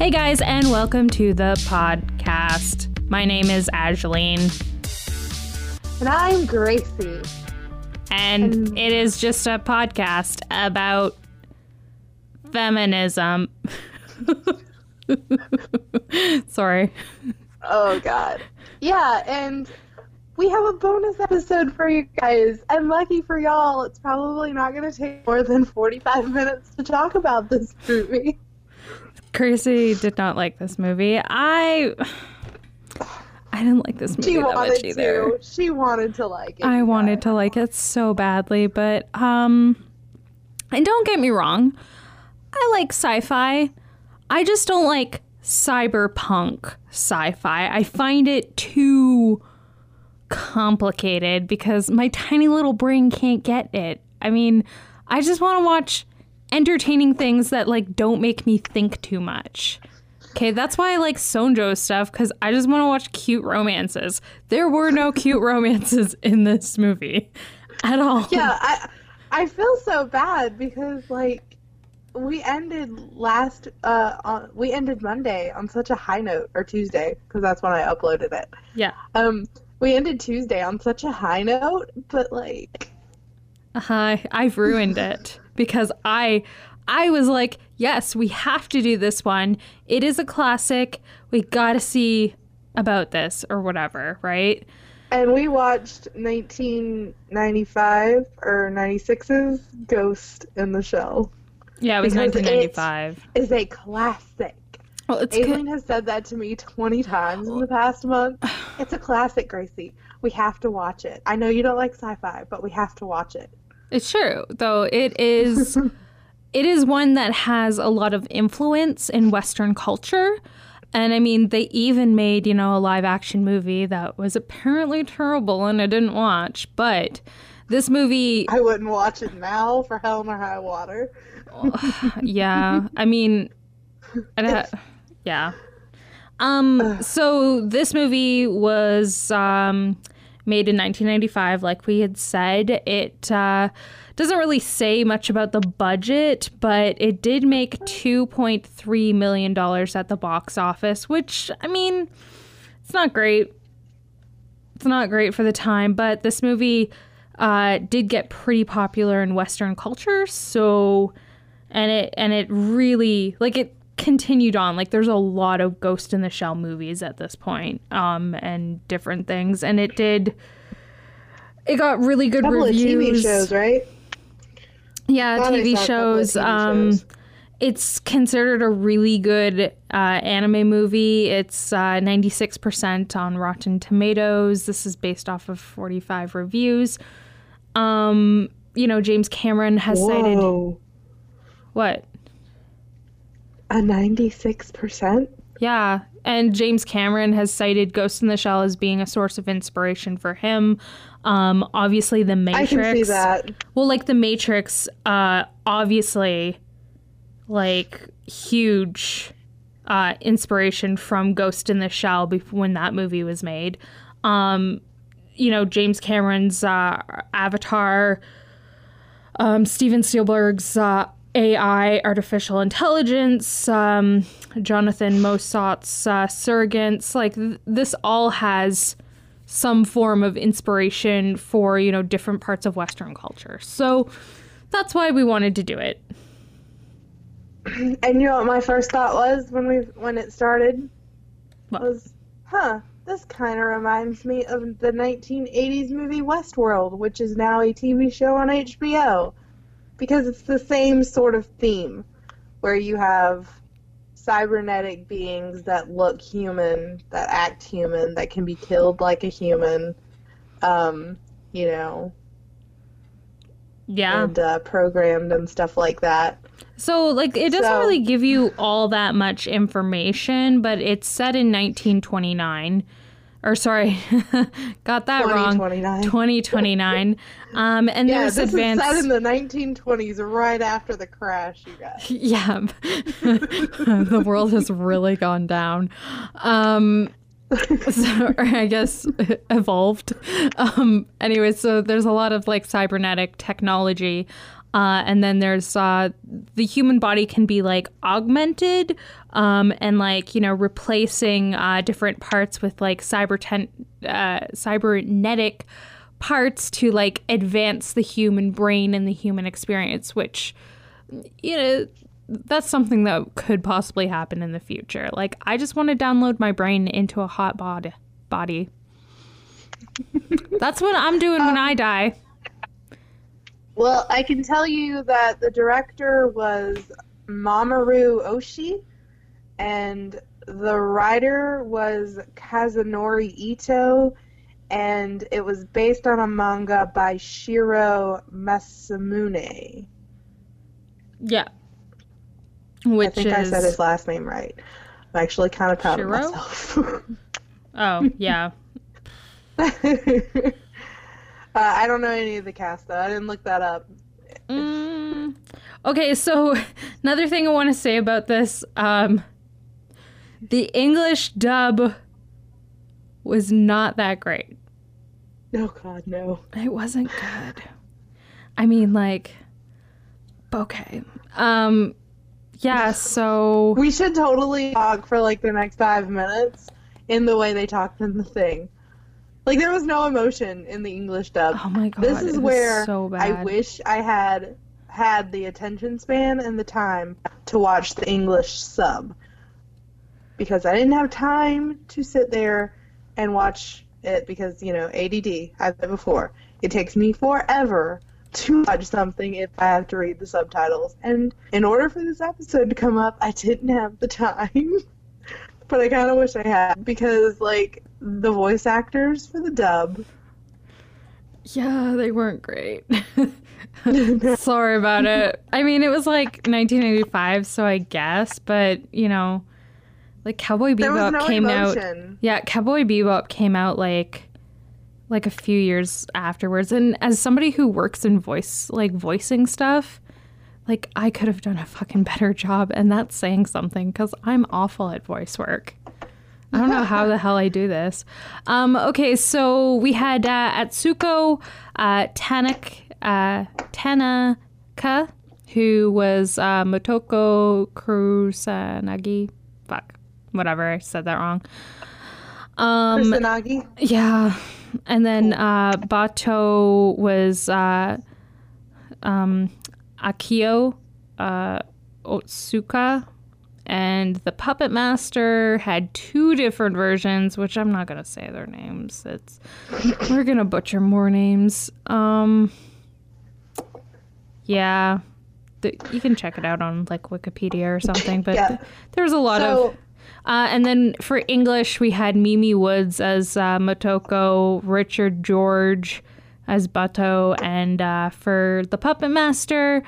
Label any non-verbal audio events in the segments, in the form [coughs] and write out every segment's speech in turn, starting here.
Hey guys, and welcome to the podcast. My name is Angeline, And I'm Gracie. and And- it is just a podcast about feminism. [laughs] Sorry. Oh, God. Yeah, and we have a bonus episode for you guys. And lucky for y'all, it's probably not going to take more than 45 minutes to talk about this movie. Gracie did not like this movie. I I didn't like this movie She that much wanted either. to. She wanted to like it. I wanted to like it so badly, but um and don't get me wrong, I like sci-fi. I just don't like cyberpunk sci-fi. I find it too complicated because my tiny little brain can't get it. I mean, I just want to watch entertaining things that like don't make me think too much. Okay, that's why I like Shojo stuff because I just want to watch cute romances. There were no cute romances in this movie at all. Yeah, I, I feel so bad because, like, we ended last, uh, on, we ended Monday on such a high note, or Tuesday, because that's when I uploaded it. Yeah. Um, we ended Tuesday on such a high note, but like, Uh, I've ruined it because I I was like, yes, we have to do this one. It is a classic. We got to see about this or whatever, right? and we watched 1995 or 96's Ghost in the Shell. Yeah, it was Because 1995. Is a classic. Well, it's Aislene good. has said that to me 20 times in the past month. [sighs] It's a classic, Gracie. We have to watch it. I know you don't like sci-fi, but we have to watch it. It's true, though. It is [laughs] it is one that has a lot of influence in Western culture. And I mean, they even made, you know, a live action movie that was apparently terrible and I didn't watch. But this movie I wouldn't watch it now for Hell or High Water. yeah i mean I- yeah um [sighs] so this movie was um made in 1995 like we had said it uh doesn't really say much about the budget but it did make 2.3 million dollars at the box office which i mean it's not great. It's not great for the time but this movie uh did get pretty popular in western culture so and it and it really like it continued on like there's a lot of ghost in the shell movies at this point um and different things and it did it got really good reviews TV shows, right? yeah Thought tv saw a couple of shows TV um shows. it's considered a really good uh, anime movie. It's uh, 96% on Rotten Tomatoes. This is based off of 45 reviews. Um, you know, James Cameron has cited what? A 96%? Yeah, and James Cameron has cited Ghost in the Shell as being a source of inspiration for him. Um, obviously, The Matrix. I can see that. Well, like The Matrix, uh, obviously, like huge uh, inspiration from Ghost in the Shell when that movie was made. Um, you know, James Cameron's uh, Avatar, um, Steven Spielberg's uh, AI, artificial intelligence, um, Jonathan Mostow's uh, Surrogates. Like th- this all has some form of inspiration for you know different parts of Western culture. So that's why we wanted to do it. And you know what my first thought was when we when it started? What? Was, huh, this kind of reminds me of the 1980s movie Westworld, which is now a TV show on HBO. Because it's the same sort of theme, where you have cybernetic beings that look human, that act human, that can be killed like a human, um, you know, Yeah. and uh, programmed and stuff like that. So, like, it doesn't So- really give you all that much information, but it's set in 1929. Or, sorry, [laughs] got that wrong. 2029. 2029. Um, and Yeah, there's this advanced. is set in the 1920s, right after the crash, you guys. [laughs] yeah. [laughs] the world has really gone down. Um, so, I guess evolved. Um, anyway, so there's a lot of like cybernetic technology. Uh, and then there's uh, the human body can be like augmented um, and like you know replacing uh, different parts with like cyber uh, cybernetic parts to like advance the human brain and the human experience, which you know that's something that could possibly happen in the future. Like I just want to download my brain into a hot bod- body. [laughs] that's what I'm doing when I die. Well, I can tell you that the director was Mamoru Oshii, and the writer was Kazunori Ito, and it was based on a manga by Shiro Masamune. Yeah. Which I think is... I said his last name right. I'm actually kind of proud Shiro? of myself. [laughs] oh, yeah. [laughs] Uh, I don't know any of the cast though. I didn't look that up. Mm, okay, so [laughs] another thing I want to say about this, um, the English dub was not that great. Oh God, no! It wasn't good. I mean, like, okay, um, yeah. [sighs] So we should totally talk for like the next five minutes in the way they talked in the thing. Like there was no emotion in the English dub. Oh my god! This is where so I wish I had had the attention span and the time to watch the English sub because I didn't have time to sit there and watch it because you know ADD. I've said before. It takes me forever to watch something if I have to read the subtitles. And in order for this episode to come up, I didn't have the time. [laughs] but I kind of wish I had because like the voice actors for the dub. Yeah, they weren't great. [laughs] [laughs] Sorry about it. I mean, it was like 1985, so I guess, but you know, like Cowboy Bebop no came emotion. out. Yeah, Cowboy Bebop came out like like a few years afterwards, and as somebody who works in voice like voicing stuff, like I could have done a fucking better job, and that's saying something because I'm awful at voice work. I don't know how the hell I do this. Um, okay, so we had uh, Atsuko uh, Tanak, uh, Tanaka, who was uh, Motoko Kusanagi. Fuck, whatever, I said that wrong. Um, Kusanagi? Yeah. And then uh, Batou was uh, um, Akio uh, Otsuka and the puppet master had two different versions which i'm not going to say their names. It's we're going to butcher more names. Um yeah the, you can check it out on like wikipedia or something but yeah. th- there was a lot so, of uh, and then for english we had mimi woods as uh, motoko richard george as batou and uh, for the puppet master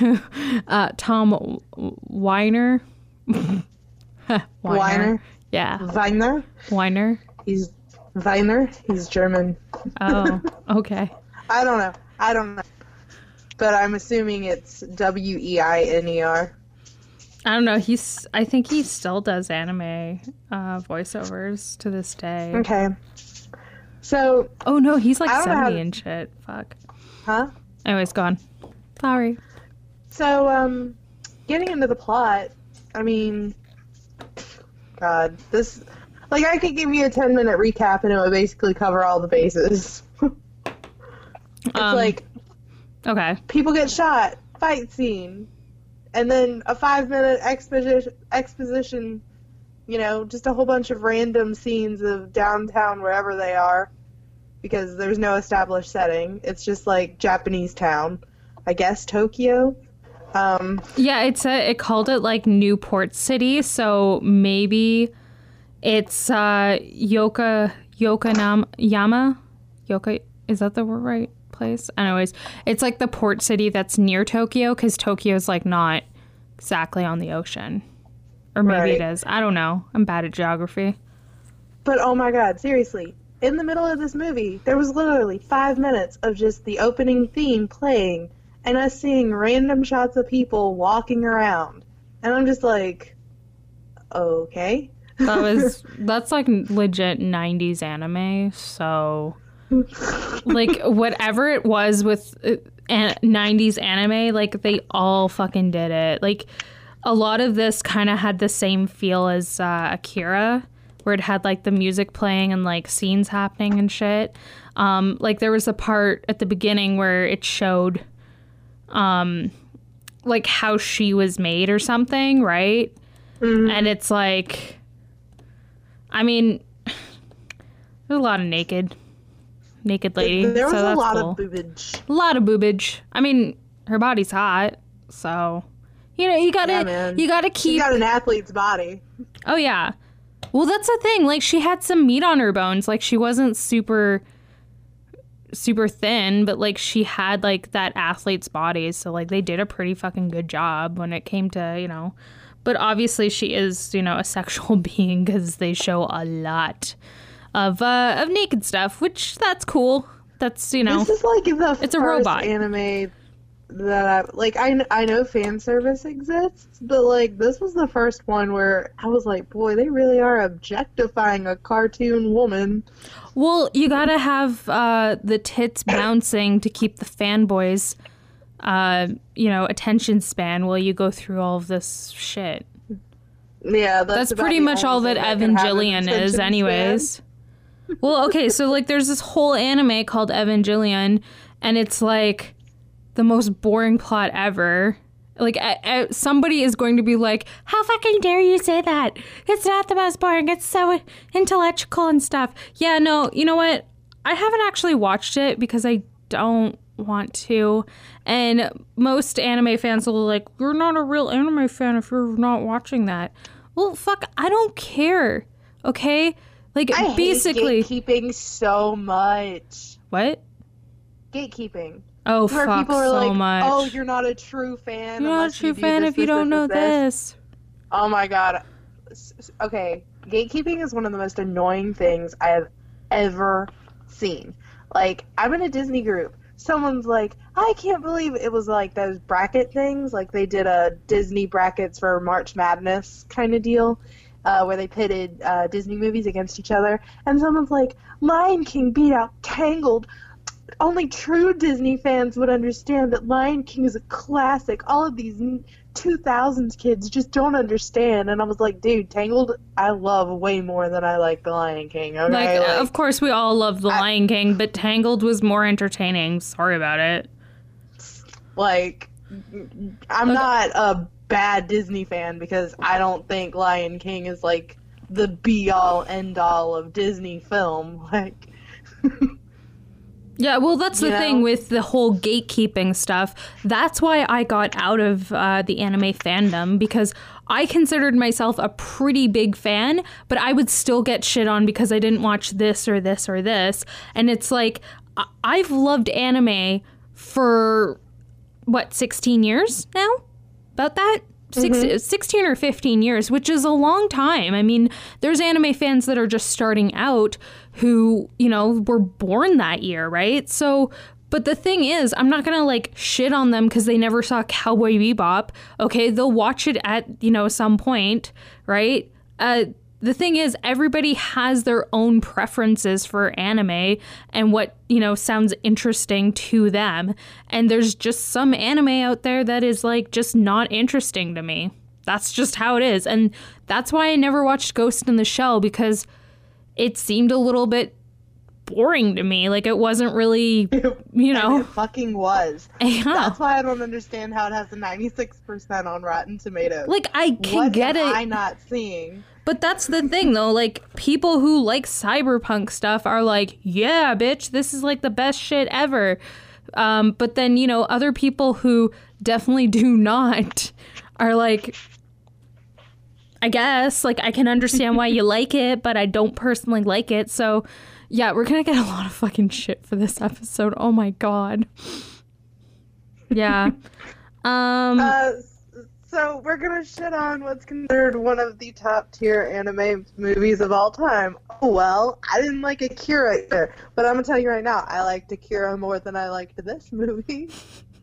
[laughs] uh, tom weiner Weiner. Weiner. Yeah. Weiner. Weiner. He's Weiner. He's German. Oh, [laughs] okay. I don't know. I don't know. But I'm assuming it's W E I N E R. I don't know. He's. I think he still does anime uh, voiceovers to this day. Okay. So. Oh no, he's like seventy and shit. Fuck. Huh? Anyways, gone. Sorry. So, um, getting into the plot, I mean, God, this like I could give you a ten minute recap and it would basically cover all the bases. [laughs] it's um, like okay, people get shot, fight scene, and then a five minute exposition exposition. You know, just a whole bunch of random scenes of downtown wherever they are, because there's no established setting. It's just like Japanese town, I guess Tokyo. Um, yeah, it's a, it called it like Newport City, so maybe it's uh, Yoka Yokoyama Yama. Yoka is that the right place? Anyways, it's like the port city that's near Tokyo because Tokyo's like not exactly on the ocean, or maybe right. it is. I don't know. I'm bad at geography. But oh my god, seriously, in the middle of this movie, there was literally five minutes of just the opening theme playing and us seeing random shots of people walking around. And I'm just like, okay. that was [laughs] that's like legit 90s anime, so like [laughs] whatever it was with uh, an- 90s anime, like they all fucking did it. Like a lot of this kind of had the same feel as uh, Akira, where it had like the music playing and like scenes happening and shit. Um, like there was a part at the beginning where it showed, um, like how she was made or something, right? And it's like, I mean, [sighs] there's a lot of naked, naked lady. There was so a lot cool. of boobage. a lot of boobage. I mean, her body's hot, so you know you gotta Yeah, you gotta keep. She got an athlete's body. oh yeah. Well, that's the thing. Like she had some meat on her bones. Like she wasn't super super thin, but like she had like that athlete's body. So like they did a pretty fucking good job when it came to, you know. But obviously she is, you know, a [laughs] sexual being cuz they show a lot of uh of naked stuff, which that's cool. That's, you know. This is like the It's a robot. anime that I like. I I know fan service exists, but like this was the first one where I was like, boy, they really are objectifying a cartoon woman. Well, you gotta have uh, the tits [coughs] bouncing to keep the fanboys, uh, you know, attention span while you go through all of this shit. Yeah, that's, That's pretty much all that thing can have an Evangelion is, anyways. well, okay, so like there's this whole anime called Evangelion, and it's like the most boring plot ever. Like I, I, somebody is going to be like, "How fucking dare you say that? It's not the most boring. It's so intellectual and stuff." Yeah, no, you know what? I haven't actually watched it because I don't want to. And most anime fans will be like, "You're not a real anime fan if you're not watching that." Well, fuck, I don't care. Okay? Like I hate basically gatekeeping so much. what? Gatekeeping. Oh Where fuck people are so like, much. "Oh, you're not a true fan. You're not a true fan this, if you this, don't this, know this." Oh my god. Okay, gatekeeping is one of the most annoying things I have ever seen. Like, I'm in a Disney group. Someone's like, I can't believe it was like those bracket things. Like, they did a Disney brackets for March Madness kind of deal. Uh, where they pitted uh, Disney movies against each other, and someone's like, "Lion King beat out Tangled." Only true Disney fans would understand that Lion King is a classic. All of these 2000s kids just don't understand. And I was like, dude, Tangled, I love way more than I like The Lion King. Okay? Like, uh, Like, of course, we all love The I- Lion King, but Tangled was more entertaining. Sorry about it. like, I'm Okay. not a bad Disney fan because I don't think Lion King is like the be all end all of Disney film. [laughs] Like, Yeah, well, that's the You thing with the whole gatekeeping stuff. That's why I got out of uh, the anime fandom because I considered myself a pretty big fan, but I would still get shit on because I didn't watch this or this or this. And it's like, I- I've loved anime for what, 16 years now? About that? Six, 16 or 15 years, which is a long time. I mean, there's anime fans that are just starting out who, you know, were born that year, right? So, but the thing is, I'm not gonna like shit on them because they never saw Cowboy Bebop. Okay, they'll watch it at, you know, some point, right? Uh, the thing is everybody has their own preferences for anime and what you know sounds interesting to them and there's just some anime out there that is like just not interesting to me that's just how it is and that's why i never watched ghost in the shell because it seemed a little bit boring to me like it wasn't really [laughs] you know [laughs] it fucking was. yeah. That's why I don't understand how it has a 96% on Rotten Tomatoes. like i can what get am it I not seeing? But that's the thing though, like people who like cyberpunk stuff are like, yeah, bitch, this is like the best shit ever. Um, but then, you know, other people who definitely do [laughs] not are like, I guess, like I can understand why you [laughs] like it, but I don't personally like it. So, yeah, we're gonna get a lot of fucking shit for this episode. Oh my god. Yeah. [laughs] Um. Uh, so we're gonna shit on what's considered one of the top tier anime movies of all time. Oh well, I didn't like Akira either, but I'm gonna tell you right now, I liked Akira more than I liked this movie.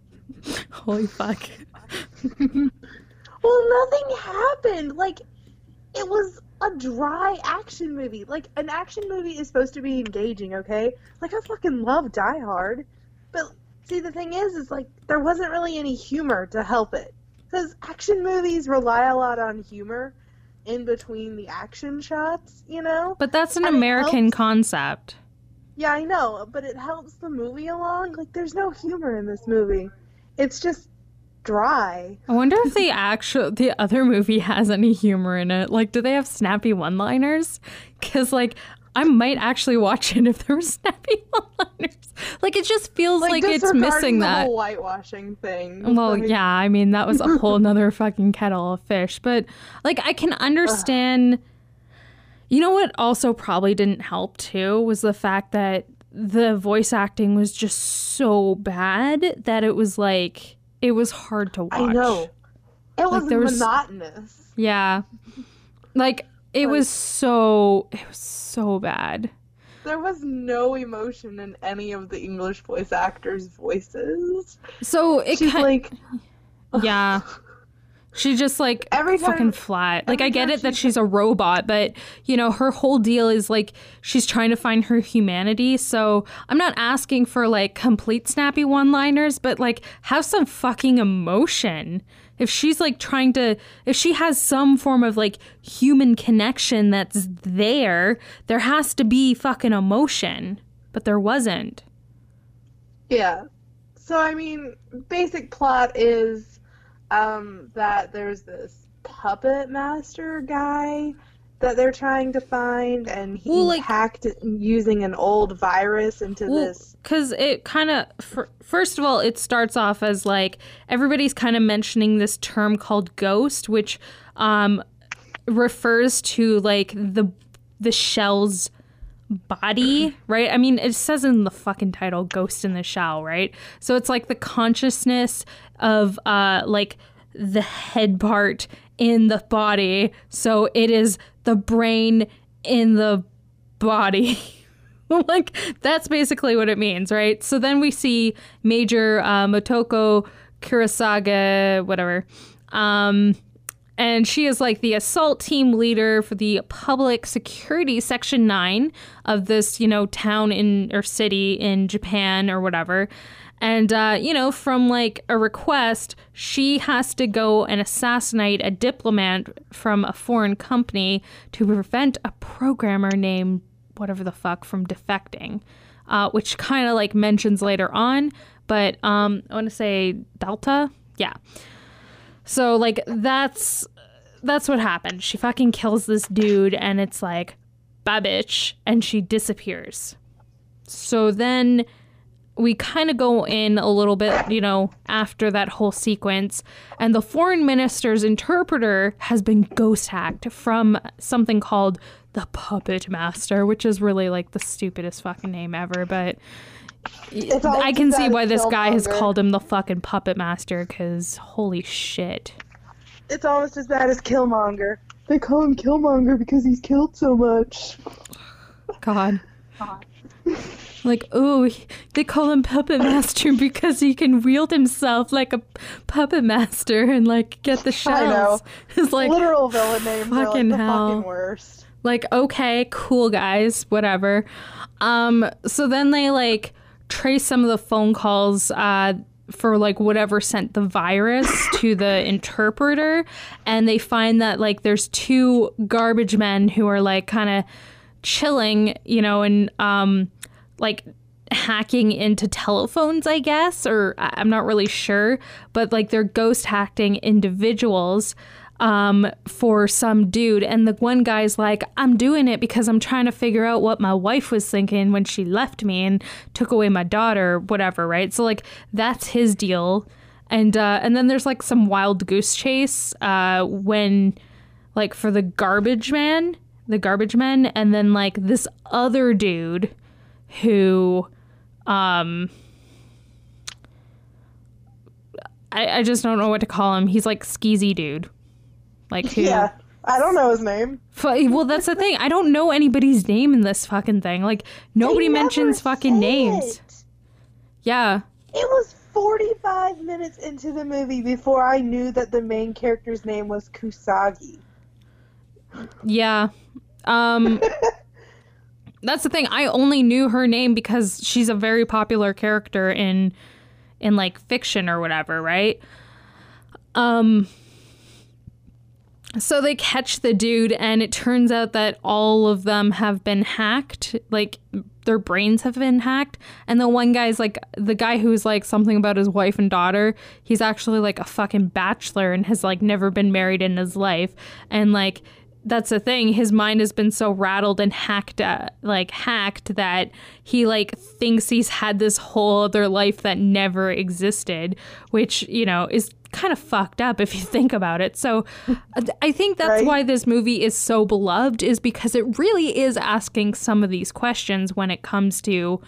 [laughs] holy fuck. well, nothing happened. Like, it was a dry action movie. Like an action movie is supposed to be engaging, okay? Like I fucking love Die Hard, but see the thing is, is like there wasn't really any humor to help it because action movies rely a lot on humor in between the action shots, you know. But that's an And American helps- concept. Yeah, I know, but it helps the movie along. Like there's no humor in this movie. It's just dry. I wonder if the actual the other movie has any humor in it. Like, do they have snappy one-liners? Because like, I might actually watch it if there were [laughs] snappy one-liners. Like, it just feels like, it's missing the that. whole whitewashing thing. Well, Like, yeah, I mean that was a whole [laughs] nother fucking kettle of fish. But like, I can understand. You know what? Also, probably didn't help too was the fact that the voice acting was just so bad that it was like it was hard to watch. I know. It was there was- monotonous. Yeah. Like it was so it was so bad. There was no emotion in any of the English voice actors' voices. So it She's kind like, yeah. [laughs] She just like Every time- fucking flat. Like I get it that she's a robot, but you know, her whole deal is like she's trying to find her humanity. So I'm not asking for like complete snappy one-liners, but like have some fucking emotion. If she's like trying to if she has some form of like human connection that's there, there has to be fucking emotion. But there wasn't. yeah. So I mean, basic plot is um, that there's this puppet master guy that they're trying to find, and he Well, like- hacked using an old virus into Well, this. because it kind of first of all it starts off as like everybody's kind of mentioning this term called ghost which um refers to like the the shell's body right i mean it says in the fucking title ghost in the shell right so it's like the consciousness of uh like the head part in the body so it is the brain in the body [laughs] like that's basically what it means, right? So then we see Major uh, Motoko Kurosaga, whatever, um, and she is like the assault team leader for the public security section nine of this, you know, town in or city in Japan or whatever. And, uh, you know, from like a request, she has to go and assassinate a diplomat from a foreign company to prevent a programmer named whatever the fuck from defecting, uh, which kind of like mentions later on. But um, I want to say Delta. Yeah. So like that's that's what happened. She fucking kills this dude, and it's like, babitch, and she disappears. So then we kind of go in a little bit, you know, after that whole sequence, and the foreign minister's interpreter has been ghost hacked from something called the Puppet Master, which is really like the stupidest fucking name ever, but. I can see why this guy has called him the fucking puppet master because holy shit. It's almost as bad as Killmonger. They call him Killmonger because he's killed so much. God. Like, oh, they call him Puppet Master [laughs] because he can wield himself like a puppet master and like get the shells. [laughs] It's like, Literal villain names are fucking like the hell. fucking worst. like okay, cool guys, whatever. Um, so then they like trace some of the phone calls uh for like whatever sent the virus [laughs] to the interpreter and they find that like there's two garbage men who are like kind of chilling, you know, and um like hacking into telephones, I guess, or I'm not really sure, but like they're ghost hacking individuals um, for some dude. And the one guy's like, I'm doing it because I'm trying to figure out what my wife was thinking when she left me and took away my daughter, whatever, right? So like that's his deal. And uh, and then there's like some wild goose chase uh, when like for the garbage man, the garbage men, and then like this other dude who um I, I just don't know what to call him. He's like skeezy dude. Like who Yeah. I don't know his name. Well that's the thing. I don't know anybody's name in this fucking thing. Like nobody mentions fucking names. it. Yeah. It was 45 minutes into the movie before I knew that the main character's name was Kusagi. Yeah. Um [laughs] That's the thing. I only knew her name because she's a very popular character in in like fiction or whatever, right? Um so they catch the dude and it turns out that all of them have been hacked, like their brains have been hacked and the one guy's like the guy who's like something about his wife and daughter, he's actually like a fucking bachelor and has like never been married in his life and like that's the thing. His mind has been so rattled and hacked uh, like hacked that he like thinks he's had this whole other life that never existed which you know is kind of fucked up if you [laughs] think about it. So i think that's Right. why this movie is so beloved is because it really is asking some of these questions when it comes to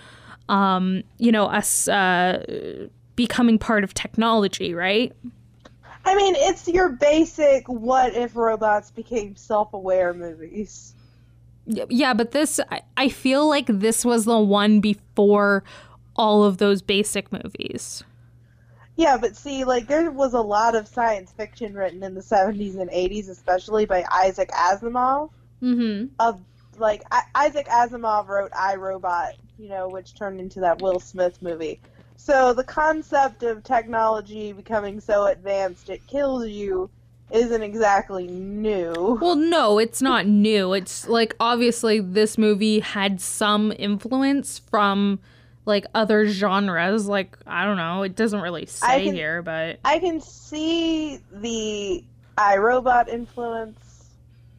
um you know us uh becoming part of technology right I mean, it's your basic what if robots became self aware movies. Yeah, but this, I, I feel like this was the one before all of those basic movies. Yeah, but see, like, there was a lot of science fiction written in the 70s and 80s, especially by Isaac Asimov. Mm-hmm. Of, like, I- Isaac Asimov wrote I Robot, you know, which turned into that Will Smith movie. So the concept of technology becoming so advanced it kills you isn't exactly new. Well, no, it's not new. It's like obviously this movie had some influence from like other genres. Like I don't know, it doesn't really say can- here, but I can see the iRobot influence.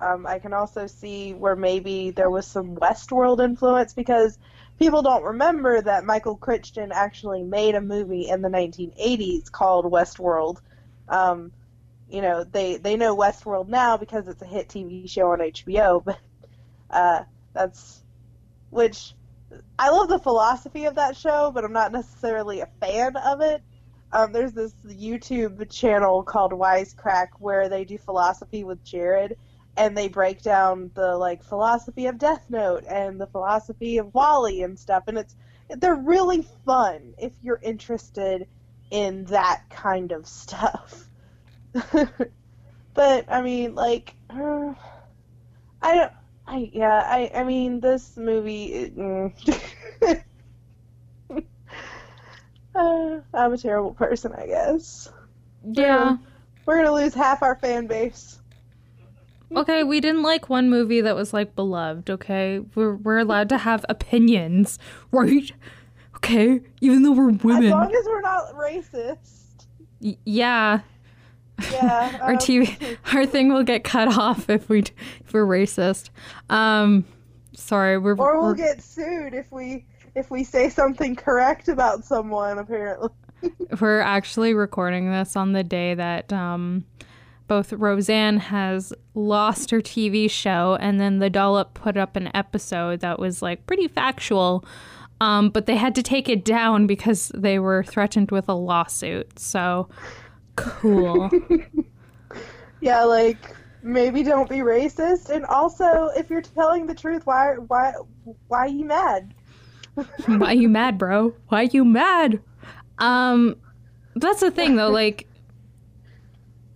Um, I can also see where maybe there was some Westworld influence because people don't remember that Michael Crichton actually made a movie in the 1980s called Westworld. Um, you know, they they know Westworld now because it's a hit TV show on HBO, [laughs] but uh, that's which I love the philosophy of that show, but I'm not necessarily a fan of it. Um, there's this YouTube channel called Wisecrack where they do philosophy with Jared, and they break down the like philosophy of Death Note and the philosophy of WALL-E and stuff, and it's they're really fun if you're interested in that kind of stuff. [laughs] but I mean, like, uh, [sighs] I don't. I yeah. I I mean, this movie. it- mm. [laughs] uh, I'm a terrible person, I guess. yeah. We're gonna lose half our fan base. Okay, we didn't like one movie that was like beloved, okay? We're we're allowed to have opinions, right? Okay, even though we're women. As long as we're not racist. Y- yeah, Yeah. [laughs] our um, TV, our thing will get cut off if we if we're racist. Um, sorry, we're Or we'll we're- get sued if we if we say something correct about someone. Apparently. [laughs] we're actually recording this on the day that um, both Roseanne has lost her TV show, and then the Dollop put up an episode that was like pretty factual. Um, but they had to take it down because they were threatened with a lawsuit. So cool. [laughs] Yeah, like maybe don't be racist, and also if you're telling the truth, why why why are you mad? [laughs] Why are you mad, bro? Why are you mad? Um that's the thing though, like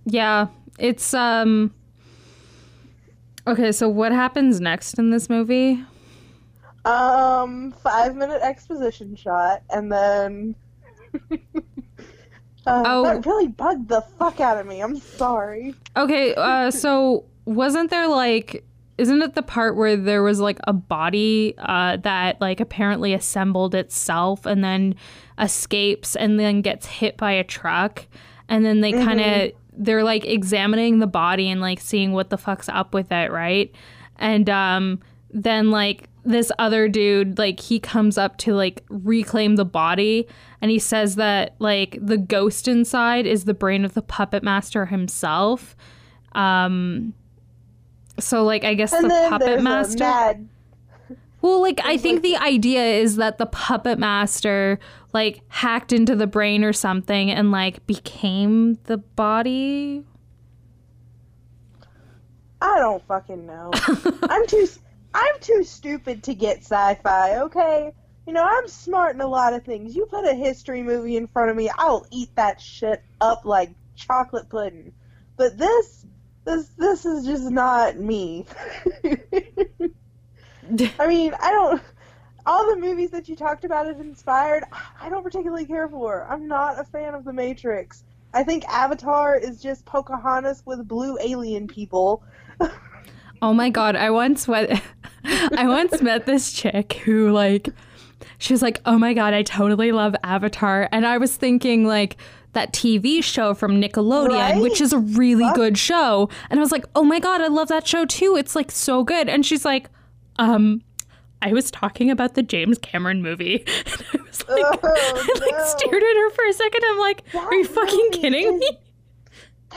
yeah, it's um Okay, so what happens next in this movie? Um, five minute exposition shot, and then. [laughs] uh, Oh. That really bugged the fuck out of me. I'm sorry. Okay, uh [laughs] so wasn't there like isn't it the part where there was like a body uh that like apparently assembled itself and then escapes and then gets hit by a truck and then they kind of they're like examining the body and like seeing what the fuck's up with it, right? And um then like this other dude like he comes up to like reclaim the body and he says that like the ghost inside is the brain of the puppet master himself um so like i guess And the puppet master. Well like i think like- the idea is that the puppet master like hacked into the brain or something and like became the body I don't fucking know. [laughs] I'm too. I'm too stupid to get sci-fi. Okay. You know, I'm smart in a lot of things. You put a history movie in front of me, I'll eat that shit up like chocolate pudding. But this, this this is just not me. [laughs] [laughs] I mean, I don't. All the movies that you talked about have inspired. I don't particularly care for. I'm not a fan of The Matrix. I think Avatar is just Pocahontas with blue alien people. [laughs] Oh my god, I once went [laughs] I once met this chick who like she was like, "Oh my god, I totally love Avatar." And I was thinking like that TV show from Nickelodeon, Right? which is a really Fuck. good show. And I was like, "Oh my god, I love that show too. It's like so good." And she's like, "Um, I was talking about the James Cameron movie." [laughs] And I was like, Oh, [laughs] I like no. stared at her for a second. I'm like, "Are you fucking kidding is- me?"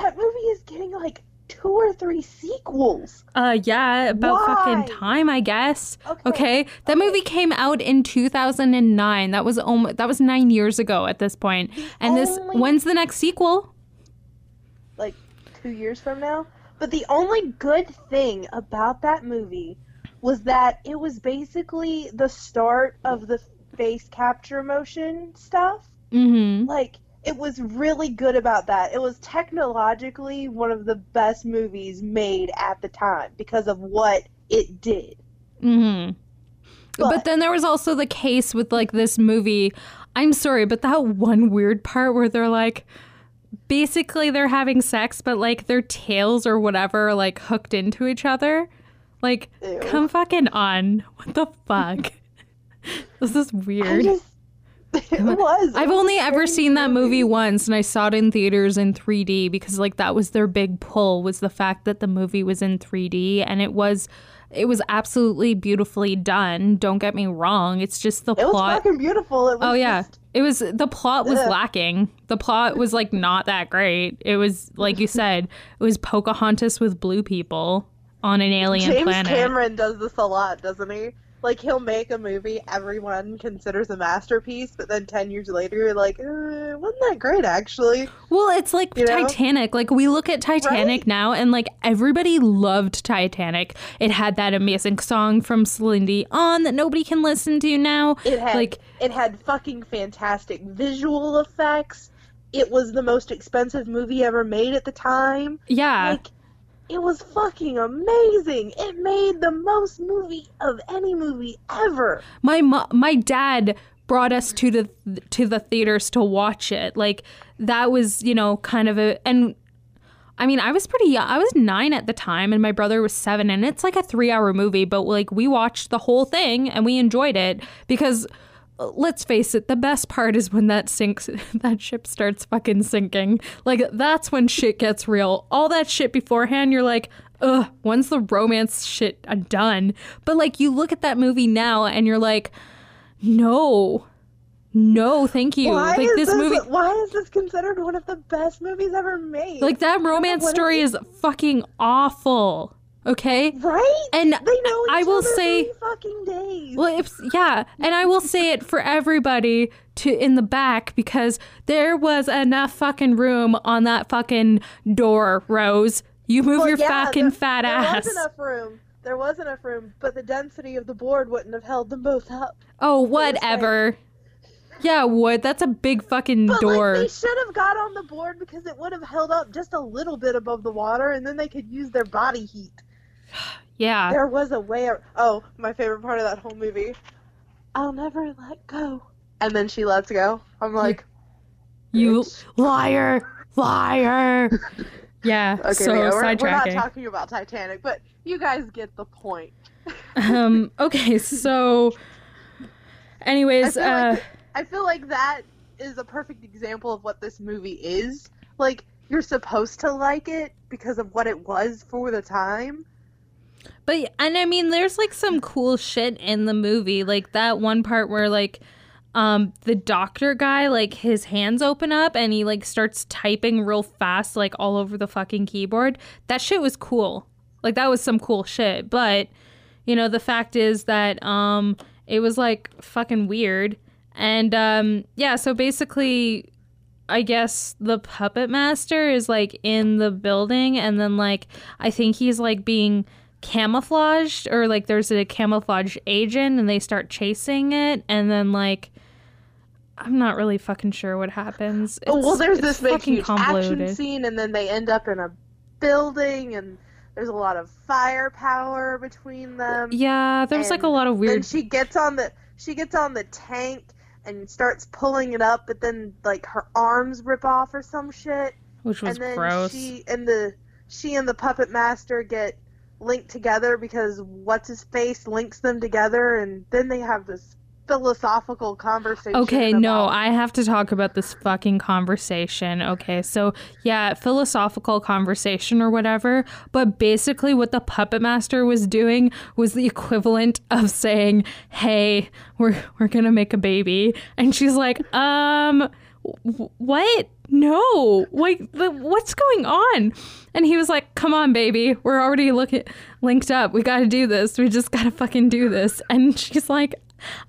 That movie is getting like two or three sequels. Uh, yeah, about Why? fucking time, I guess. Okay, Okay, that movie came out in 2009. That was almost that was nine years ago at this point. And this, when's the next sequel? like two years from now. But the only good thing about that movie was that it was basically the start of the face capture motion stuff. Mm-hmm. Like, it was really good about that. It was technologically one of the best movies made at the time because of what it did. Mm-hmm. But, But- then there was also the case with like this movie. I'm sorry, but that one weird part where they're like, basically they're having sex, but like their tails or whatever are like hooked into each other. Like, Ew. come fucking on. What the fuck? [laughs] this is weird. just. [laughs] It was. I've was only ever seen that movie once and I saw it in theaters in 3D because like that was their big pull was the fact that the movie was in 3D and it was it was absolutely beautifully done. Don't get me wrong. It's just the It was plot. fucking beautiful. It oh, was Oh yeah. just- It was the plot was Ugh. lacking. The plot was like not that great. It was like you said, it was Pocahontas with blue people on an alien James planet. Cameron does this a lot, doesn't he? Like he'll make a movie everyone considers a masterpiece, but then ten years later you're like, uh, wasn't that great actually? Well, it's like You know? Titanic. Like we look at Titanic Right? now, and like everybody loved Titanic. It had that amazing song from Celine Dion that nobody can listen to now. It had like it had fucking fantastic visual effects. It was the most expensive movie ever made at the time. yeah, Like it was fucking amazing. It made the most movie of any movie ever. my mo- my dad brought us to the to the theaters to watch it. Like that was you know kind of a and. I mean, I was pretty young. I was nine at the time, and my brother was seven. And it's like a three-hour movie, but like we watched the whole thing and we enjoyed it because, let's face it, the best part is when that sinks, [laughs] that ship starts fucking sinking. Like that's when shit gets real. All that shit beforehand, you're like, ugh. When's the romance shit uh, done? But like you look at that movie now, and you're like, no, no, thank you. Why like is this movie. why is this considered one of the best movies ever made? Like that romance story is fucking awful. Okay? right? And They know I will say fucking days. well, if, yeah, and I will say it for everybody to in the back because there was enough fucking room on that fucking door, Rose. You move Well, your yeah, fucking there- fat there ass. There was enough room. There was enough room, but the density of the board wouldn't have held them both up. Oh, whatever. Yeah, wood. That's a big fucking But door. like they should have got on the board because it would have held up just a little bit above the water, and then they could use their body heat. [gasps] yeah. There was a way. Oh, my favorite part of that whole movie. I'll never let go. And then she lets go. I'm like, You bitch. liar. Liar. [laughs] Yeah. okay, so wait, we're, we're not talking about Titanic, but you guys get the point. [laughs] um okay so I anyways feel, uh like, I feel like that is a perfect example of what this movie is. Like, you're supposed to like it because of what it was for the time. But and i mean there's like some cool shit in the movie like that one part where like um the doctor guy like his hands open up and he like starts typing real fast like all over the fucking keyboard. That shit was cool. Like that was some cool shit. But you know the fact is that um it was like fucking weird. And um yeah so basically I guess the puppet master is like in the building and then like I think he's like being camouflaged or like there's a camouflage agent and they start chasing it and then like I'm not really fucking sure what happens. Oh, well, there's it's this big huge convoluted. action scene, and then they end up in a building and there's a lot of firepower between them. Yeah, there's like a lot of weird. Then she gets on the she gets on the tank and starts pulling it up, but then like her arms rip off or some shit. which was and then gross. she and the she and the puppet master get linked together because what's his face links them together, and then they have this philosophical conversation. Okay, no, I have to talk about this fucking conversation. Okay, so yeah, philosophical conversation or whatever, but basically what the puppet master was doing was the equivalent of saying, "Hey, we're we're going to make a baby." And she's like, "Um w- what? No. Like the, what's going on?" And he was like, "Come on, baby. We're already looking linked up. We got to do this. We just got to fucking do this." And she's like,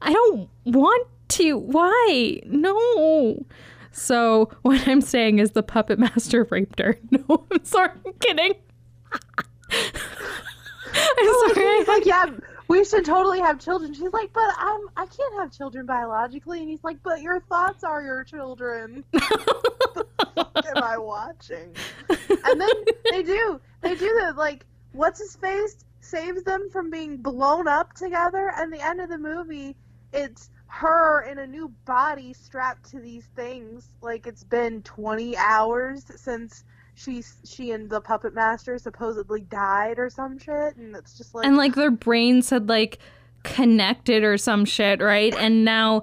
I don't want to. Why? No. So [laughs] what I'm saying is the puppet master [laughs] raped her. [laughs] No, I'm sorry. I'm kidding. I'm sorry. Like, yeah, we should totally have children. She's like, but I'm I can't have children biologically, and he's like, but your thoughts are your children. [laughs] what the fuck am I watching? And then they do they do the like what's his face saves them from being blown up together, and the end of the movie, it's her in a new body strapped to these things. Like it's been 20 hours since. She, she and the puppet master supposedly died or some shit, and it's just like and like their brains had like connected or some shit, right? And now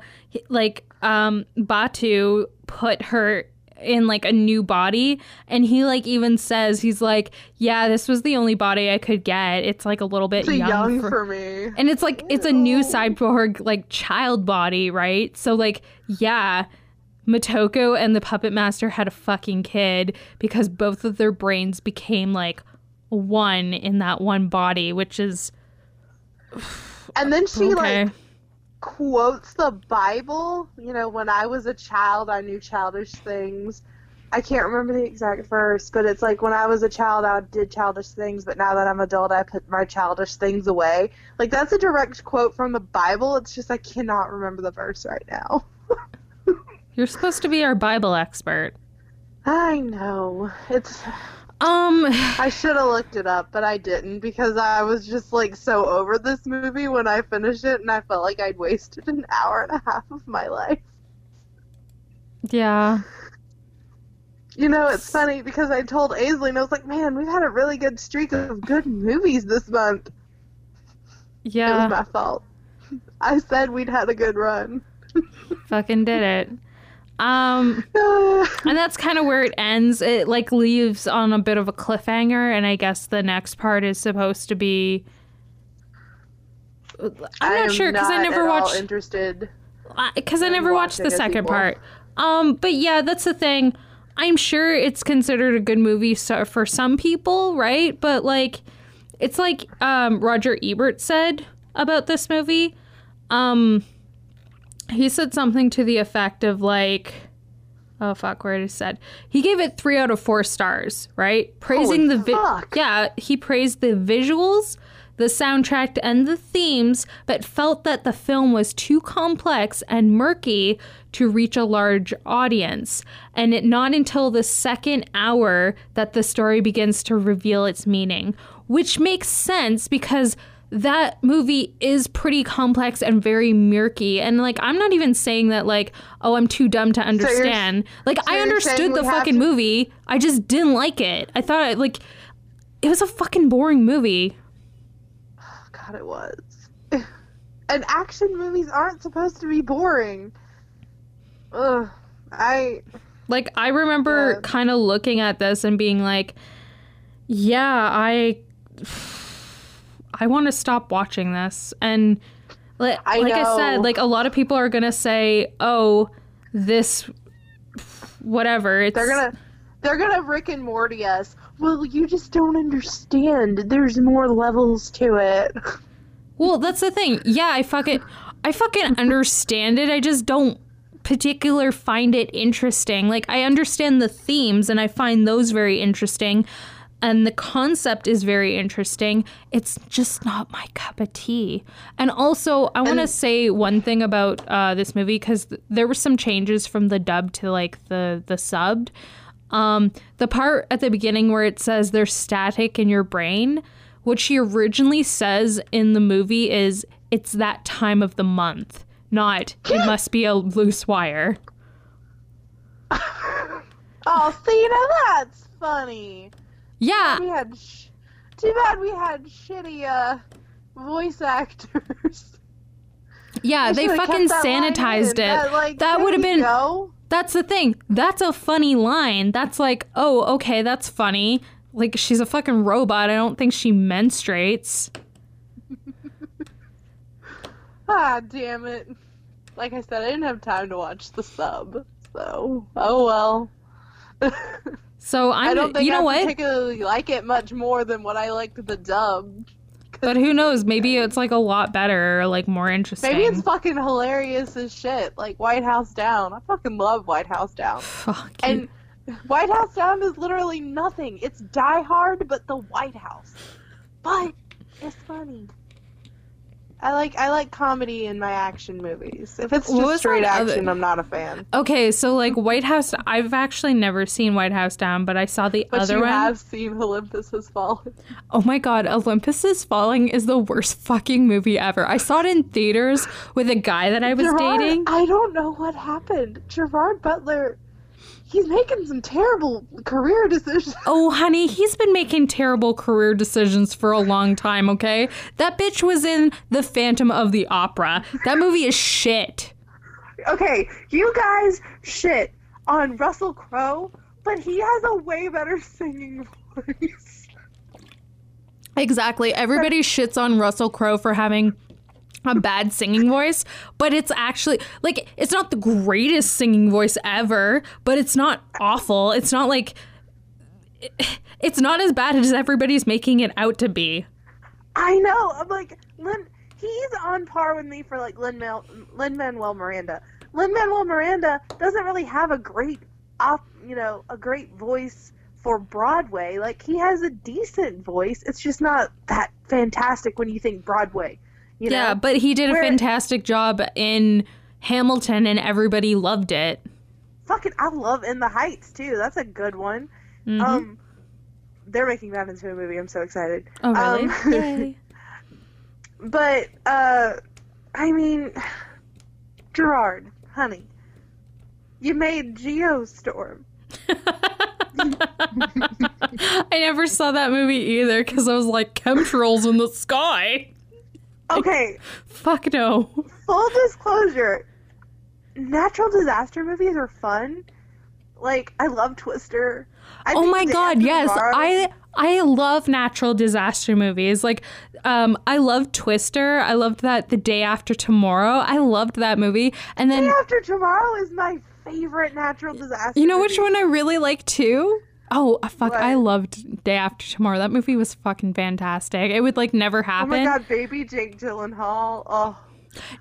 like um Batou put her in like a new body and he like even says he's like yeah this was the only body i could get it's like a little bit young, young for, for me. and it's like it's a new cyborg like child body right so like yeah Motoko and the puppet master had a fucking kid because both of their brains became like one in that one body which is And then she okay like quotes the Bible. You know, when I was a child, I knew childish things. I can't remember the exact verse, but it's like when I was a child, I did childish things, but now that I'm adult, I put my childish things away. Like that's a direct quote from the Bible. It's just I cannot remember the verse right now. [laughs] you're supposed to be our bible expert I know it's. um I should have looked it up, but I didn't because I was just like so over this movie when I finished it, and I felt like I'd wasted an hour and a half of my life. yeah You know, it's funny because I told Aislene and I was like, man, we've had a really good streak of good movies this month. Yeah. It was my fault. I said we'd had a good run. fucking did it um and that's kind of where it ends it like leaves on a bit of a cliffhanger and i guess the next part is supposed to be i'm not sure because i never at all watched interested. because I never watched the second part. Um, but yeah, that's the thing. I'm sure it's considered a good movie so- for some people, right? But like, it's like um, Roger Ebert said about this movie. Um, he said something to the effect of like, oh fuck, where it said he gave it three out of four stars, right? Praising Holy the vi- fuck. yeah, he praised the visuals, the soundtrack, and the themes, but felt that the film was too complex and murky to reach a large audience. And it not until the second hour that the story begins to reveal its meaning, which makes sense because that movie is pretty complex and very murky. And like, I'm not even saying that like, oh, I'm too dumb to understand. like, I understood the fucking to- movie. I just didn't like it. I thought like it was a fucking boring movie. Oh, God, it was. [laughs] and action movies aren't supposed to be boring. Ugh. I. Like I remember Yeah. kind of looking at this and being like, yeah, I [sighs] I want to stop watching this. And li- I like I said, like a lot of people are going to say, "Oh, this whatever." It's They're gonna. They're gonna Rick and Morty us. Well, you just don't understand. There's more levels to it. Well, that's the thing. Yeah, I fucking I fucking understand it. I just don't particular find it interesting. Like I understand the themes and I find those very interesting and the concept is very interesting. It's just not my cup of tea. And also, I want to say one thing about uh, this movie because th- there were some changes from the dub to like the the subbed. Um, the part at the beginning where it says there's static in your brain, what she originally says in the movie is it's that time of the month, not it must be a loose wire. [laughs] Oh, see, now that's funny. Yeah, We had. Sh- too bad we had shitty uh, voice actors. yeah, they should've fucking kept that line sanitized it. That, like, that would have been go. That's the thing. That's a funny line. That's like, oh, okay, that's funny. Like she's a fucking robot. I don't think she menstruates. [laughs] Ah, damn it. Like I said, I didn't have time to watch the sub, so oh well. So I'm I don't think you know I what? particularly like it much more than what I liked the dub. But who knows? Maybe it's like a lot better, or like more interesting. Maybe it's fucking hilarious as shit, like White House Down. I fucking love White House Down. Fuck And White House Down is literally nothing. It's Die Hard, but the White House. But it's funny. I like I like comedy in my action movies. If it's just straight that other- action, I'm not a fan. Okay, so like White House. I've actually never seen White House Down, but I saw the But other you one. have seen Olympus Has Fallen. Oh my god, Olympus is Falling is the worst fucking movie ever. I saw it in theaters with a guy that I was Gerard, dating. I don't know what happened. Gerard Butler, he's making some terrible career decisions. [laughs] Oh, honey, he's been making terrible career decisions for a long time, okay? That bitch was in The Phantom of the Opera. That movie is shit. Okay, you guys shit on Russell Crowe, but he has a way better singing voice. Exactly. Everybody shits on Russell Crowe for having a bad singing voice, but it's actually like it's not the greatest singing voice ever, but it's not awful. It's not like [sighs] it's not as bad as everybody's making it out to be. I know. I'm like Lin. He's on par with me for like Lin Manuel Miranda. Lin Manuel Miranda doesn't really have a great op, you know, a great voice for Broadway. Like he has a decent voice. It's just not that fantastic when you think Broadway. You yeah, know? but he did a fantastic job in Hamilton and everybody loved it. fucking I love In the Heights too. That's a good one. Mhm. Um, they're making that into a movie. I'm so excited. oh, really? um, Yay. [laughs] But uh, I mean, Gerard, honey, you made Geostorm. [laughs] I never saw that movie either because I was like, chemtrails in the sky. Okay, Fuck no. full disclosure, natural disaster movies are fun. Like I love Twister. I Oh my god, yes. I I love natural disaster movies. Like um I love Twister. I loved that The Day After Tomorrow. I loved that movie. And then The Day After Tomorrow is my favorite natural disaster. you know which one I really like too? Oh, uh, fuck, I loved Day After Tomorrow. That movie was fucking fantastic. It would like never happen. Oh my god, baby Jake Gyllenhaal. Oh.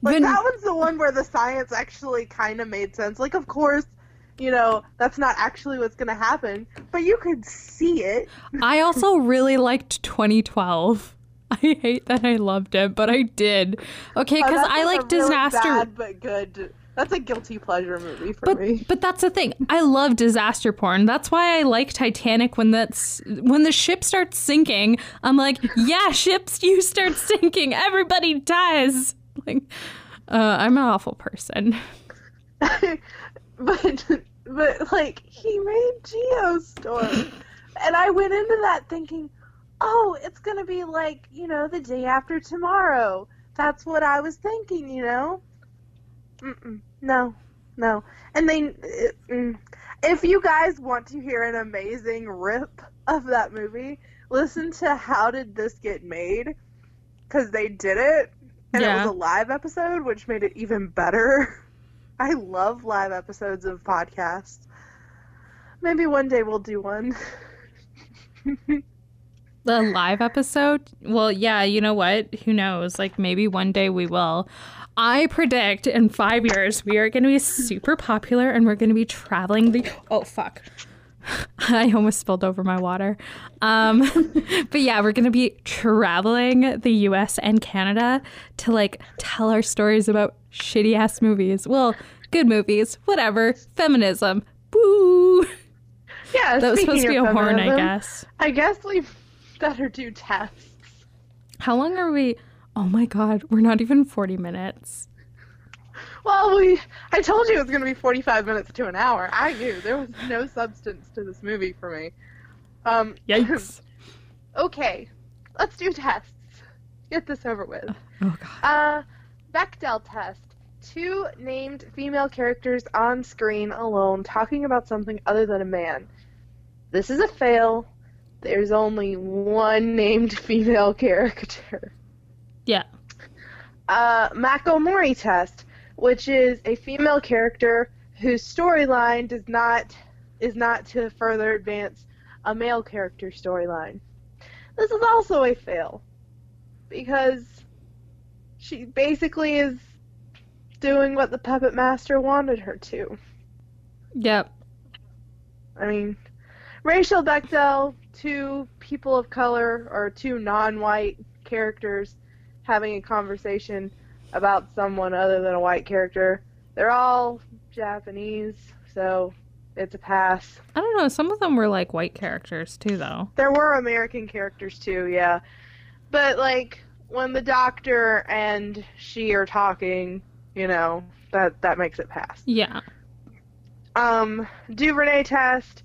Like Then- that one's the one where the science actually kind of made sense. Like, of course, you know that's not actually what's gonna happen, but you could see it. I also really liked 2012. [laughs] I hate that I loved it, but I did. Okay, Oh, because that's I like really disaster. bad but good. That's a guilty pleasure movie for But me. [laughs] but that's the thing. I love disaster porn. That's why I like Titanic when that's when the ship starts sinking. I'm like, yeah, ships, you start sinking. Everybody dies. [laughs] Like, uh, I'm an awful person. but but like he made Geostorm, and I went into that thinking, oh, it's gonna be like you know the day after tomorrow. That's what I was thinking, you know. Mm-mm. No, no. And they, it- mm. if you guys want to hear an amazing rip of that movie, listen to How Did This Get Made? Because they did it, and it was a live episode, which made it even better. [laughs] I love live episodes of podcasts. Maybe one day we'll do one. The live episode? Well, yeah, you know what? Who knows? Like, maybe one day we will. I predict in five years we are going to be super popular and we're going to be traveling the. Oh, fuck. [laughs] I almost spilled over my water. Um, [laughs] but yeah, we're going to be traveling the US and Canada to like tell our stories about shitty ass movies. Well, good movies, whatever. Feminism. Boo. Yeah, that was supposed to be a of horn, I guess. I guess we better do tests. How long are we? Oh my god, we're not even 40 minutes. Well, we I told you it was going to be 45 minutes to an hour. I knew there was no [laughs] substance to this movie for me. Um, Yikes. [clears throat] okay, let's do tests. Get this over with. Oh god. Uh, Bechdel test. Two named female characters on screen alone talking about something other than a man. This is a fail. There's only one named [laughs] female character. Yeah. Uh, Mako Mori test, which is a female character whose storyline does not is not to further advance a male character storyline. This is also a fail because she basically is doing what the puppet master wanted her to. Yep. I mean, Racial Bechdel, two people of color or two non-white characters having a conversation about someone other than a white character. They're all Japanese, so it's a pass. I don't know. Some of them were like white characters too, though. There were American characters too, yeah. But like when the doctor and she are talking, you know, that that makes it pass. Yeah. Um, Duvernay test,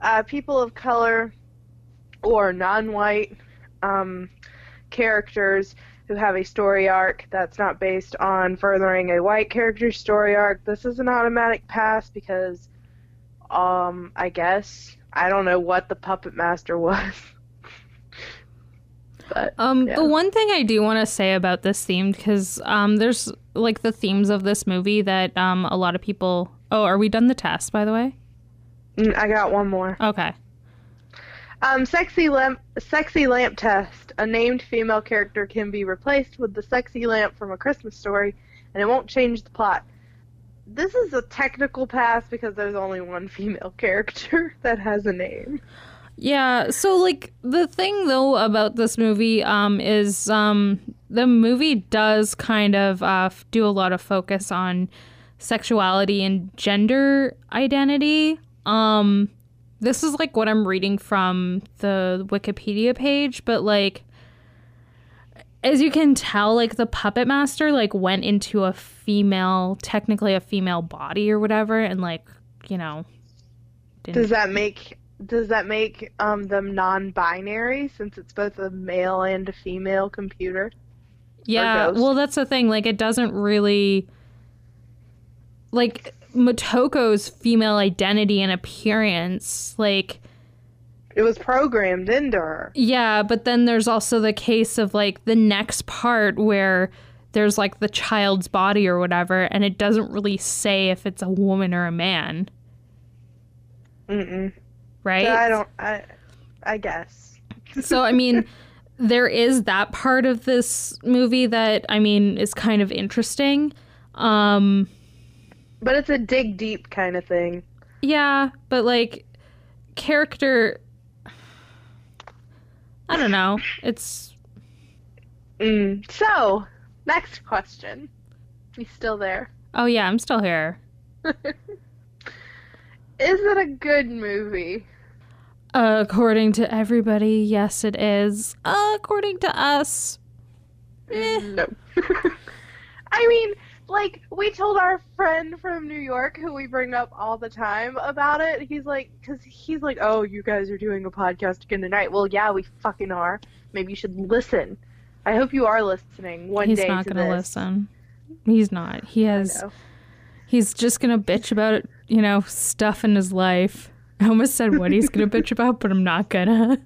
uh, people of color or non-white um, characters who have a story arc that's not based on furthering a white character's story arc. This is an automatic pass because, um, I guess I don't know what the puppet master [laughs] was. but Um, Yeah. the one thing I do want to say about this theme, because um, there's like the themes of this movie that um a lot of people. Oh, are we done the test by the way? Mm, I got one more. Okay. Um, sexy lamp, sexy lamp test. A named female character can be replaced with the sexy lamp from A Christmas Story, and it won't change the plot. This is a technical pass because there's only one female character [laughs] that has a name. Yeah, so like the thing though about this movie um is um the movie does kind of uh do a lot of focus on sexuality and gender identity. Um this is like what I'm reading from the Wikipedia page, but like as you can tell like the puppet master like went into a female technically a female body or whatever and like, you know, didn't Does that make does that make um, them non-binary since it's both a male and a female computer? Yeah, well, that's the thing. Like, it doesn't really. Like, Motoko's female identity and appearance, like, It was programmed into her. yeah, but then there's also the case of, like, the next part where there's, like, the child's body or whatever, and it doesn't really say if it's a woman or a man, Mm-mm. right? I don't. I. I guess. so I mean, [laughs] there is that part of this movie that I mean is kind of interesting. Um, But it's a dig deep kind of thing. yeah, but like character, I don't know. It's Mm. So, next question. You still there? oh yeah, I'm still here. [laughs] Is it a good movie? according to everybody, yes, it is. according to us, eh. No. [laughs] I mean, like, we told our friend from New York, who we bring up all the time about it. He's like, because he's like, oh, you guys are doing a podcast again tonight. Well, yeah, we fucking are. Maybe you should listen. I hope you are listening one he's day. not to gonna listen. He's not. He has. He's just gonna bitch about you know stuff in his life. I almost said what he's gonna bitch about, but I'm not gonna.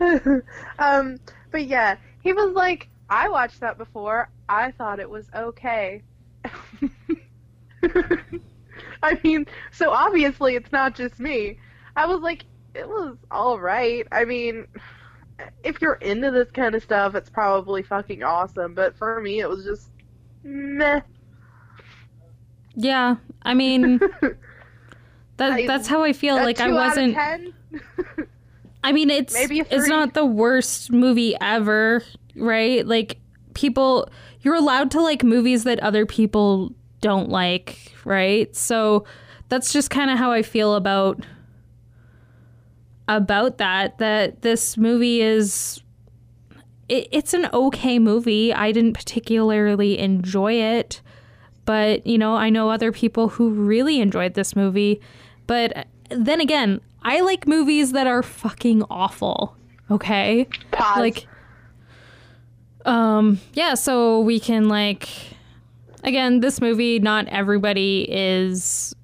[laughs] um, but yeah, he was like, I watched that before. I thought it was okay. [laughs] I mean, so obviously it's not just me. I was like, it was alright. I mean, if you're into this kind of stuff, it's probably fucking awesome. But for me, it was just meh. Yeah, I mean [laughs] that I- that's how I feel. Like I two out of wasn't. 10? I mean, it's [laughs] Maybe it's not the worst movie ever, right? Like people, you're allowed to like movies that other people don't like, right? So that's just kind of how I feel about about that that this movie is it, it's an okay movie. I didn't particularly enjoy it, but you know, I know other people who really enjoyed this movie. But then again, I like movies that are fucking awful. Okay? Pause. Like um yeah, so we can like again, this movie not everybody is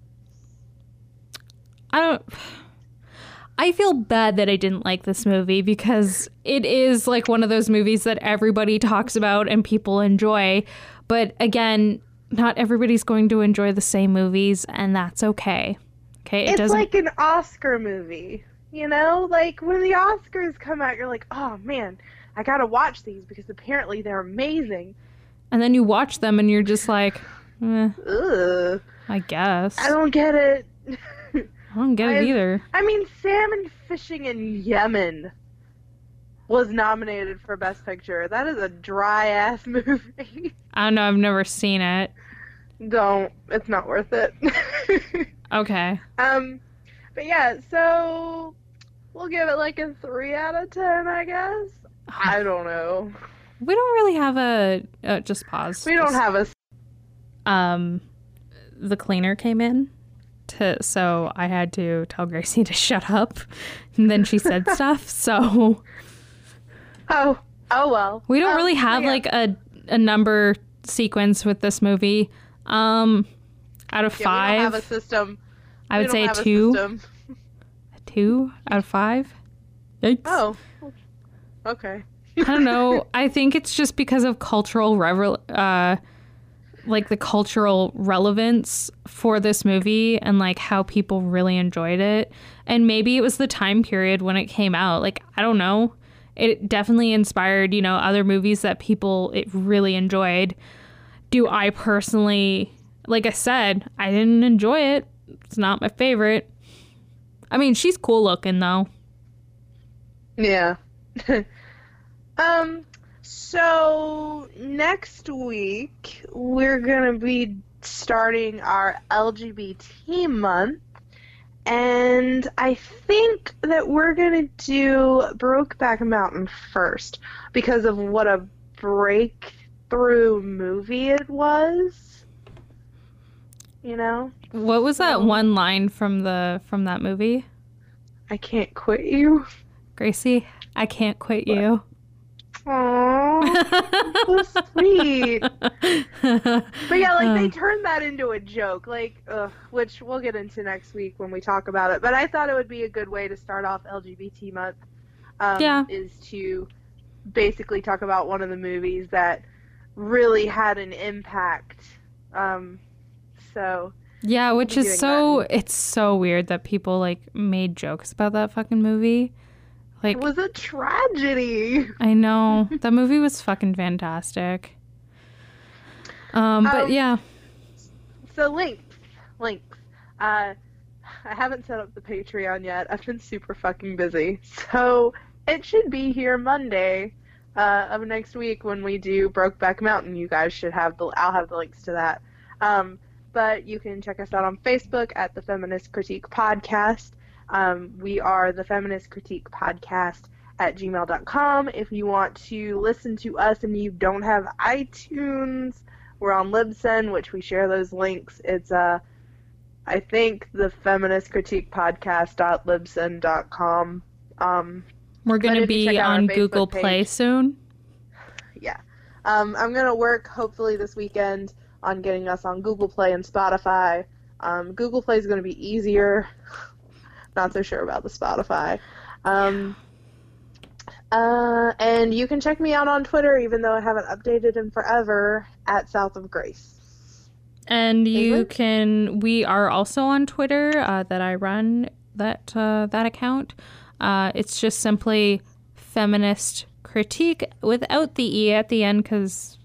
I don't I feel bad that I didn't like this movie because it is like one of those movies that everybody talks about and people enjoy. But again, not everybody's going to enjoy the same movies, and that's okay. Okay, it it's doesn't... like an Oscar movie, you know? Like when the Oscars come out, you're like, oh man, I gotta watch these because apparently they're amazing. And then you watch them and you're just like, eh, Ugh. I guess. I don't get it. I don't get it either. I mean, salmon fishing in Yemen was nominated for Best Picture. That is a dry ass [laughs] movie. I don't know. I've never seen it. Don't. It's not worth it. [laughs] okay. Um, but yeah. So we'll give it like a three out of ten, I guess. I [sighs] don't know. We don't really have a uh, just pause. We don't have a. Um, the cleaner came in to so I had to tell Gracie [laughs] to shut up and then she said [laughs] stuff. So Oh, oh well. We don't um, really have yeah. like a a number sequence with this movie. Um out of yeah, 5 we don't have a system. I would say a 2. A, a 2 out of 5. Yikes. Oh. Okay. I don't know. [laughs] I think it's just because of cultural revel- uh like the cultural relevance for this movie and like how people really enjoyed it. And maybe it was the time period when it came out. Like, I don't know. It definitely inspired, you know, other movies that people it really enjoyed. Do I personally like I said, I didn't enjoy it. It's not my favorite. I mean, she's cool looking though. Yeah. [laughs] um so next week we're gonna be starting our LGBT month, and I think that we're gonna do Brokeback Mountain first because of what a breakthrough movie it was. You know. What was that one line from the from that movie? I can't quit you. Gracie, I can't quit what? you. Aww, so sweet. [laughs] But yeah, like they turned that into a joke, like, ugh, which we'll get into next week when we talk about it. But I thought it would be a good way to start off LGBT month. Um, yeah. Is to basically talk about one of the movies that really had an impact. Um, so. Yeah, which is so that. it's so weird that people like made jokes about that fucking movie. Like it was a tragedy. I know. that movie was fucking fantastic. Um, but um, yeah. So links, links. Uh, I haven't set up the Patreon yet. I've been super fucking busy. So it should be here Monday uh, of next week when we do Brokeback Mountain. You guys should have the. I'll have the links to that. Um, but you can check us out on Facebook at the Feminist Critique Podcast. Um, we are the Feminist Critique Podcast at gmail.com. If you want to listen to us and you don't have iTunes, we're on Libsyn, which we share those links. It's uh, I think the Feminist Critique Podcast.libsyn.com. Um, we're gonna be on Google page, Play soon. Yeah, um, I'm gonna work hopefully this weekend on getting us on Google Play and Spotify. Um, Google Play is gonna be easier not so sure about the Spotify. Um, uh, and you can check me out on Twitter, even though I haven't updated in forever, at South of Grace. And you can. We are also on Twitter uh, that I run that uh, that account. Uh, it's just simply feminist critique without the e at the end because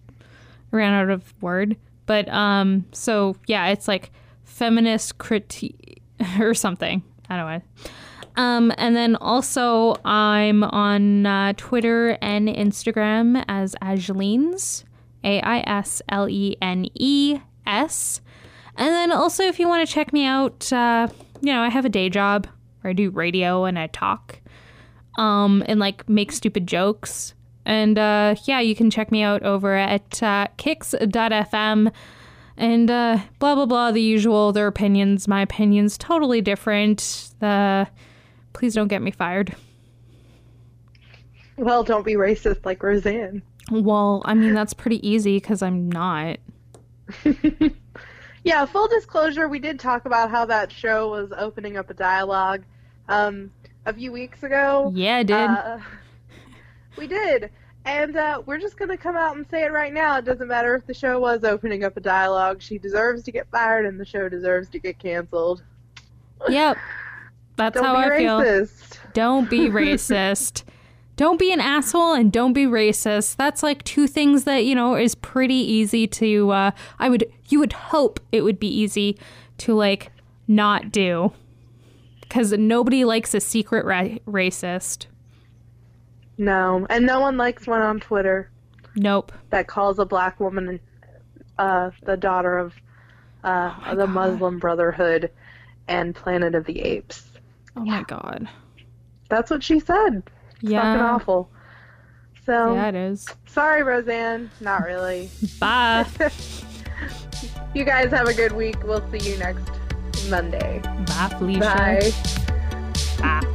I ran out of word. But um, so yeah, it's like feminist critique [laughs] or something. I don't know. Um, and then also, I'm on uh, Twitter and Instagram as Aislenes, A I S L E N E S. And then also, if you want to check me out, uh, you know, I have a day job where I do radio and I talk um, and like make stupid jokes. And uh, yeah, you can check me out over at uh, kicks.fm and uh, blah blah blah. The usual. Their opinions, my opinions, totally different. The please don't get me fired. Well, don't be racist like Roseanne. Well, I mean that's pretty easy because I'm not. [laughs] yeah, full disclosure, we did talk about how that show was opening up a dialogue um, a few weeks ago. Yeah, I did. Uh, we did. And uh, we're just going to come out and say it right now. It doesn't matter if the show was opening up a dialogue. She deserves to get fired, and the show deserves to get canceled. Yep. [laughs] That's how I feel. Don't be [laughs] racist. don't be an asshole and don't be racist. That's like two things that, you know, is pretty easy to uh I would you would hope it would be easy to like not do. Cuz nobody likes a secret ra- racist. No, and no one likes one on Twitter Nope. that calls a black woman uh, the daughter of uh, Oh the Muslim Brotherhood and Planet of the Apes. Oh my god. That's what she said. It's Yeah. fucking awful. So, Yeah, it is. sorry, Roseanne. Not really. [laughs] Bye. [laughs] you guys have a good week. We'll see you next Monday. Bye, Felicia. Bye. Bye.